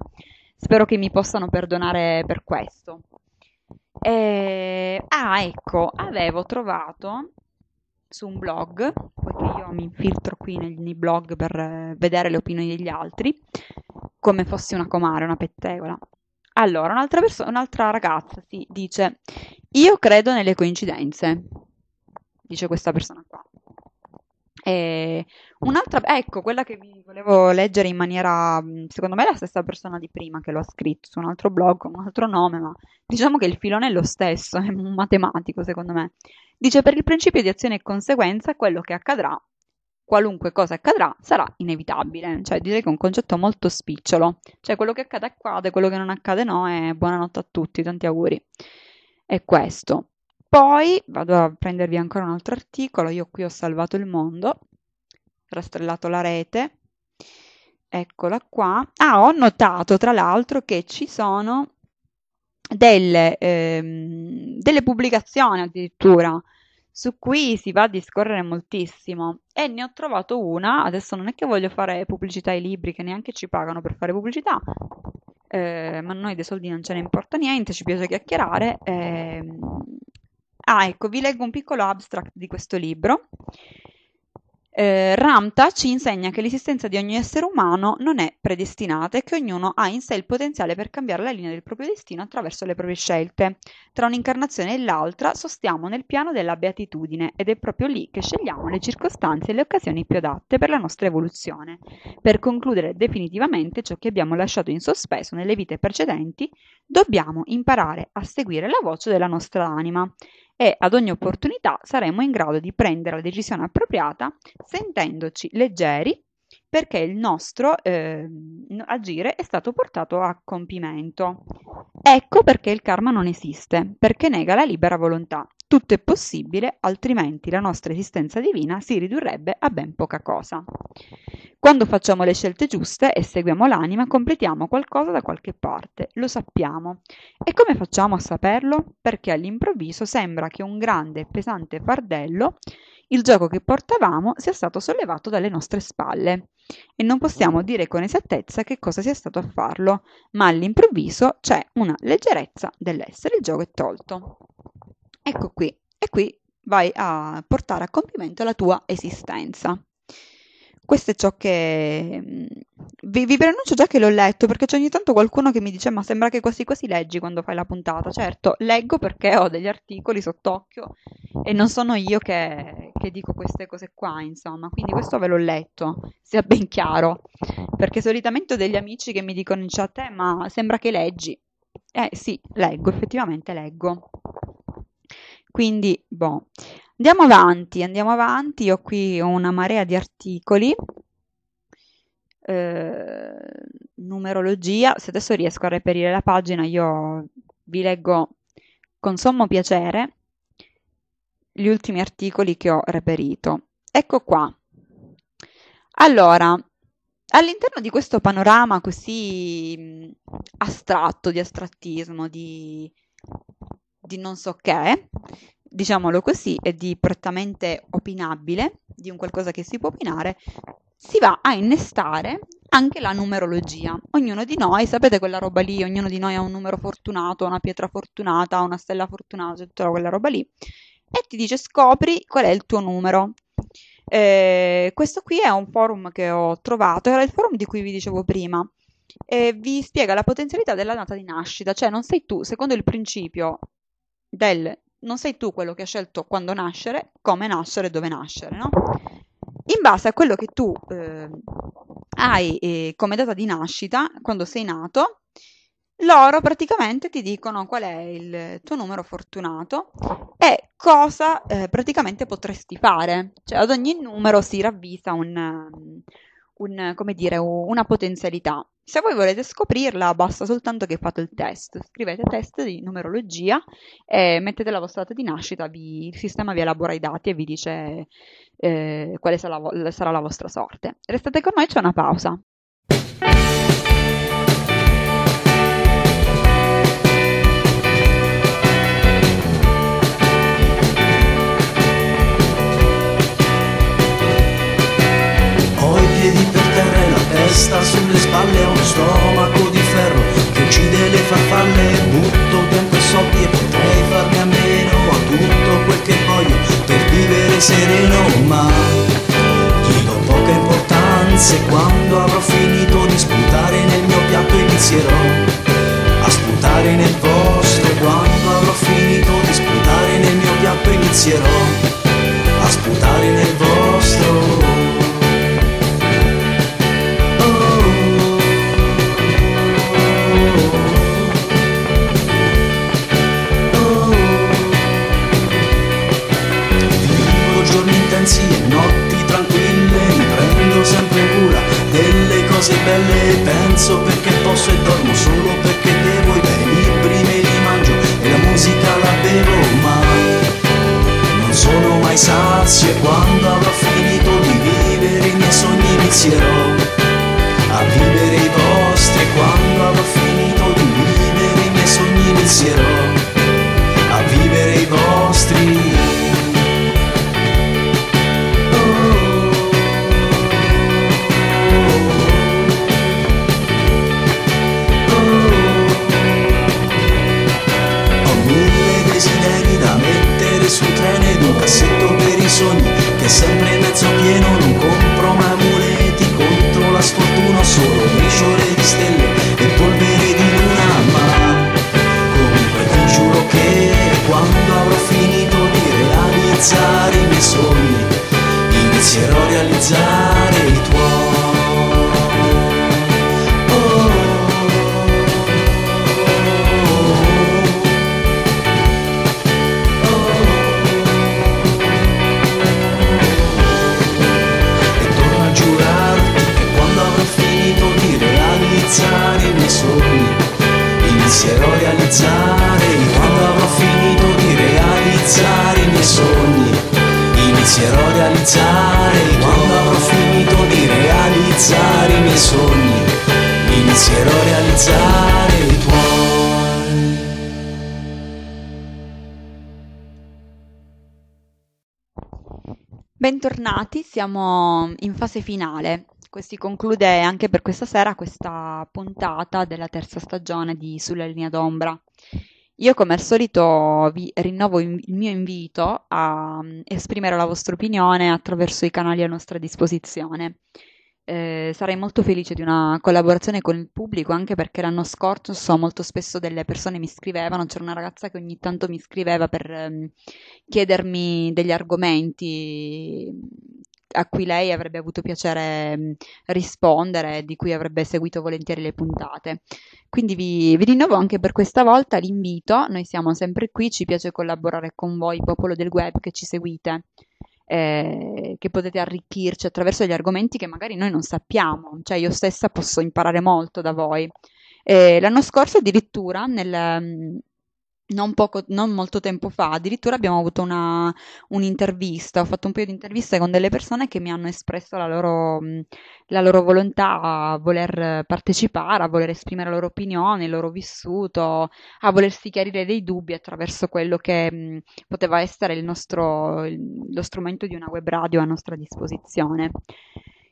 Spero che mi possano perdonare per questo. E... Ah, ecco, avevo trovato su un blog, poiché io mi infiltro qui nei, nei blog per eh, vedere le opinioni degli altri, come fossi una comare, una pettegola. Allora, un'altra, perso- un'altra ragazza si dice: Io credo nelle coincidenze, dice questa persona qua. E un'altra, ecco, quella che vi volevo leggere in maniera, secondo me è la stessa persona di prima che lo ha scritto su un altro blog con un altro nome, ma diciamo che il filone è lo stesso, è un matematico secondo me. Dice per il principio di azione e conseguenza quello che accadrà qualunque cosa accadrà sarà inevitabile, cioè direi che è un concetto molto spicciolo, cioè quello che accade accade, quello che non accade no e buonanotte a tutti, tanti auguri. È questo. Poi vado a prendervi ancora un altro articolo, io qui ho salvato il mondo, rastrellato la rete, eccola qua. Ah, ho notato tra l'altro che ci sono delle, ehm, delle pubblicazioni addirittura su cui si va a discorrere moltissimo e ne ho trovato una, adesso non è che voglio fare pubblicità ai libri che neanche ci pagano per fare pubblicità, eh, ma a noi dei soldi non ce ne importa niente, ci piace chiacchierare. Eh. Ah, ecco, vi leggo un piccolo abstract di questo libro eh, Ramta ci insegna che l'esistenza di ogni essere umano non è predestinata e che ognuno ha in sé il potenziale per cambiare la linea del proprio destino attraverso le proprie scelte. Tra un'incarnazione e l'altra sostiamo nel piano della beatitudine ed è proprio lì che scegliamo le circostanze e le occasioni più adatte per la nostra evoluzione. Per concludere definitivamente ciò che abbiamo lasciato in sospeso nelle vite precedenti, dobbiamo imparare a seguire la voce della nostra anima e ad ogni opportunità saremo in grado di prendere la decisione appropriata sentendoci leggeri perché il nostro eh, agire è stato portato a compimento. Ecco perché il karma non esiste, perché nega la libera volontà. Tutto è possibile, altrimenti la nostra esistenza divina si ridurrebbe a ben poca cosa. Quando facciamo le scelte giuste e seguiamo l'anima, completiamo qualcosa da qualche parte, lo sappiamo. E come facciamo a saperlo? Perché all'improvviso sembra che un grande e pesante fardello, il gioco che portavamo, sia stato sollevato dalle nostre spalle. E non possiamo dire con esattezza che cosa sia stato a farlo, ma all'improvviso c'è una leggerezza dell'essere, il gioco è tolto. Ecco qui, e qui vai a portare a compimento la tua esistenza. Questo è ciò che mm, vi, vi preannuncio già che l'ho letto perché c'è ogni tanto qualcuno che mi dice ma sembra che quasi quasi leggi quando fai la puntata. Certo, leggo perché ho degli articoli sott'occhio e non sono io che, che dico queste cose qua, insomma. Quindi questo ve l'ho letto, sia ben chiaro. Perché solitamente ho degli amici che mi dicono in chat, eh, ma sembra che leggi. Eh sì, leggo, effettivamente leggo. Quindi, boh. Andiamo avanti, andiamo avanti. Io qui ho una marea di articoli. Eh, numerologia. Se adesso riesco a reperire la pagina, io vi leggo con sommo piacere gli ultimi articoli che ho reperito. Ecco qua. Allora, all'interno di questo panorama così astratto, di astrattismo, di, di non so che, diciamolo così, e di prettamente opinabile, di un qualcosa che si può opinare, si va a innestare anche la numerologia. Ognuno di noi, sapete quella roba lì, ognuno di noi ha un numero fortunato, una pietra fortunata, una stella fortunata, tutta quella roba lì, e ti dice scopri qual è il tuo numero. Eh, questo qui è un forum che ho trovato, era il forum di cui vi dicevo prima, e vi spiega la potenzialità della data di nascita, cioè non sei tu, secondo il principio del non sei tu quello che ha scelto quando nascere, come nascere, dove nascere, no? In base a quello che tu eh, hai eh, come data di nascita, quando sei nato, loro praticamente ti dicono qual è il tuo numero fortunato e cosa eh, praticamente potresti fare. Cioè ad ogni numero si ravvisa un, un, dire, una potenzialità. Se voi volete scoprirla, basta soltanto che fate il test. Scrivete test di numerologia e mettete la vostra data di nascita, vi, il sistema vi elabora i dati e vi dice eh, quale sarà, sarà la vostra sorte. Restate con noi, c'è una pausa. Testa sulle spalle ho uno stomaco di ferro che uccide le farfalle. Butto e soldi e potrei farne a meno ho tutto quel che voglio per vivere sereno. Ma gli do poca importanza e quando avrò finito di sputare nel mio inizierò a sputare nel vostro. Quando avrò finito di sputare nel mio piatto inizierò a sputare nel vostro cose belle Penso perché posso e dormo solo perché devo I bei libri me li mangio e la musica la bevo Ma non sono mai sazio e quando avrò finito di vivere i miei sogni inizierò a vivere i vostri e quando avrò finito di vivere i miei sogni inizierò cassetto per i sogni che sempre Bentornati, siamo in fase finale. Questi conclude anche per questa sera questa puntata della terza stagione di Sulla linea d'ombra. Io come al solito vi rinnovo il il mio invito a mm, esprimere la vostra opinione attraverso i canali a nostra disposizione. Eh, sarei molto felice di una collaborazione con il pubblico, anche perché l'anno scorso molto spesso delle persone mi scrivevano, c'era una ragazza che ogni tanto mi scriveva per ehm, chiedermi degli argomenti a cui lei avrebbe avuto piacere mh, rispondere, di cui avrebbe seguito volentieri le puntate. Quindi vi, vi rinnovo anche per questa volta l'invito, noi siamo sempre qui, ci piace collaborare con voi, popolo del web che ci seguite, eh, che potete arricchirci attraverso gli argomenti che magari noi non sappiamo, cioè io stessa posso imparare molto da voi. Eh, l'anno scorso addirittura nel... non poco, non molto tempo fa, addirittura abbiamo avuto una, un'intervista, ho fatto un paio di interviste con delle persone che mi hanno espresso la loro, la loro volontà a voler partecipare, a voler esprimere la loro opinione, il loro vissuto, a volersi chiarire dei dubbi attraverso quello che mh, poteva essere nostro, il- lo strumento di una web radio a nostra disposizione.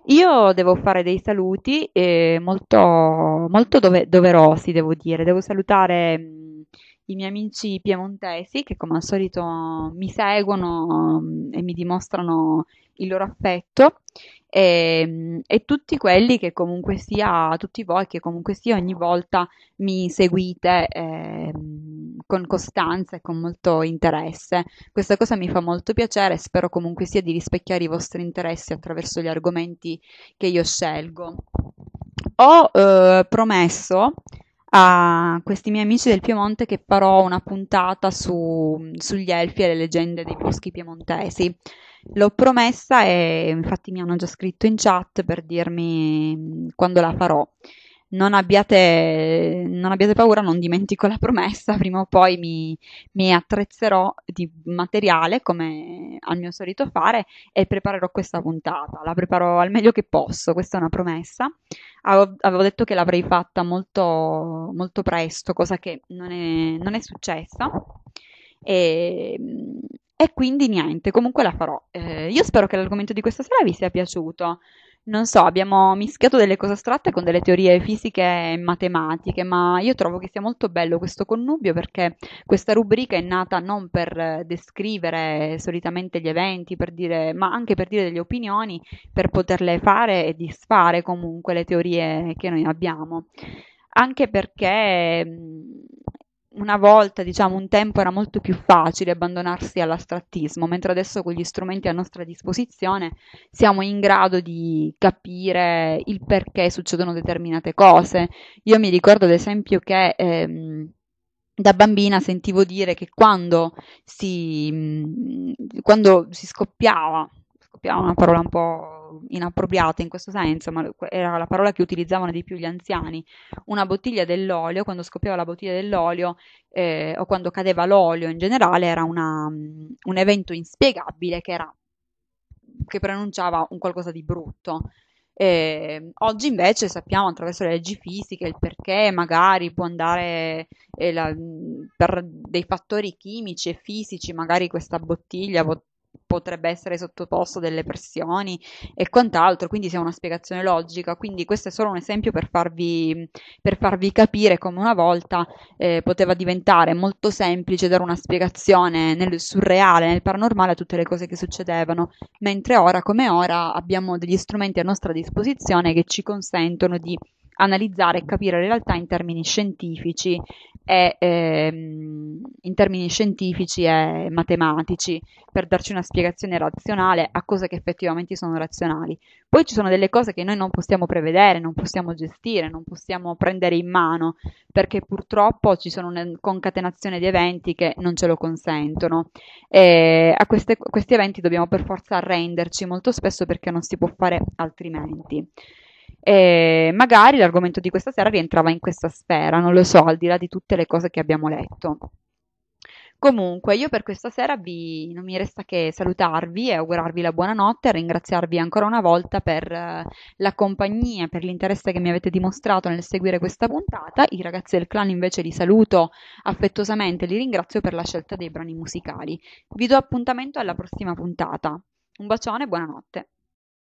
Io devo fare dei saluti eh, molto, molto dove- doverosi, devo dire. Devo salutare i miei amici piemontesi che come al solito mi seguono mh, e mi dimostrano il loro affetto e, mh, e tutti quelli che comunque sia, tutti voi che comunque sia ogni volta mi seguite ehm, con costanza e con molto interesse. Questa cosa mi fa molto piacere e spero comunque sia di rispecchiare i vostri interessi attraverso gli argomenti che io scelgo. Ho eh, promesso a questi miei amici del Piemonte che farò una puntata su- sugli elfi e le leggende dei boschi piemontesi. L'ho promessa e infatti mi hanno già scritto in chat per dirmi mm, quando la farò. Non abbiate, non abbiate paura, non dimentico la promessa, prima o poi mi, mi attrezzerò di materiale come al mio solito fare e preparerò questa puntata. La preparo al meglio che posso, questa è una promessa. Avevo, detto che l'avrei fatta molto, molto presto, cosa che non è, non è successa. E, e quindi niente, comunque la farò. Eh, io spero che l'argomento di questa sera vi sia piaciuto. Non so, abbiamo mischiato delle cose astratte con delle teorie fisiche e matematiche, ma io trovo che sia molto bello questo connubio perché questa rubrica è nata non per descrivere solitamente gli eventi, per dire, ma anche per dire delle opinioni, per poterle fare e disfare comunque le teorie che noi abbiamo. anche perché una volta, diciamo, un tempo era molto più facile abbandonarsi all'astrattismo, mentre adesso con gli strumenti a nostra disposizione siamo in grado di capire il perché succedono determinate cose. Io mi ricordo ad esempio che ehm, da bambina sentivo dire che quando si, quando si scoppiava, scoppiava una parola un po' inappropriata in questo senso, ma era la parola che utilizzavano di più gli anziani, una bottiglia dell'olio, quando scoppiava la bottiglia dell'olio eh, o quando cadeva l'olio in generale, era una, un evento inspiegabile che, era, che pronunciava un qualcosa di brutto. Eh, oggi invece sappiamo attraverso le leggi fisiche il perché magari può andare eh, la, per dei fattori chimici e fisici, magari questa bottiglia può potrebbe essere sottoposto a delle pressioni e quant'altro, quindi sia una spiegazione logica. Quindi questo è solo un esempio per farvi, per farvi capire come una volta eh, poteva diventare molto semplice dare una spiegazione nel surreale, nel paranormale a tutte le cose che succedevano, mentre ora come ora abbiamo degli strumenti a nostra disposizione che ci consentono di analizzare e capire la realtà in termini scientifici e, ehm, in termini scientifici e matematici per darci una spiegazione razionale a cose che effettivamente sono razionali. Poi ci sono delle cose che noi non possiamo prevedere, non possiamo gestire, non possiamo prendere in mano perché purtroppo ci sono una concatenazione di eventi che non ce lo consentono e a queste, questi eventi dobbiamo per forza arrenderci molto spesso perché non si può fare altrimenti. E magari l'argomento di questa sera rientrava in questa sfera, non lo so, al di là di tutte le cose che abbiamo letto. Comunque, io per questa sera vi, non mi resta che salutarvi e augurarvi la buonanotte e ringraziarvi ancora una volta per uh, la compagnia, per l'interesse che mi avete dimostrato nel seguire questa puntata. I ragazzi del clan invece li saluto affettuosamente e li ringrazio per la scelta dei brani musicali. Vi do appuntamento alla prossima puntata. Un bacione e buonanotte.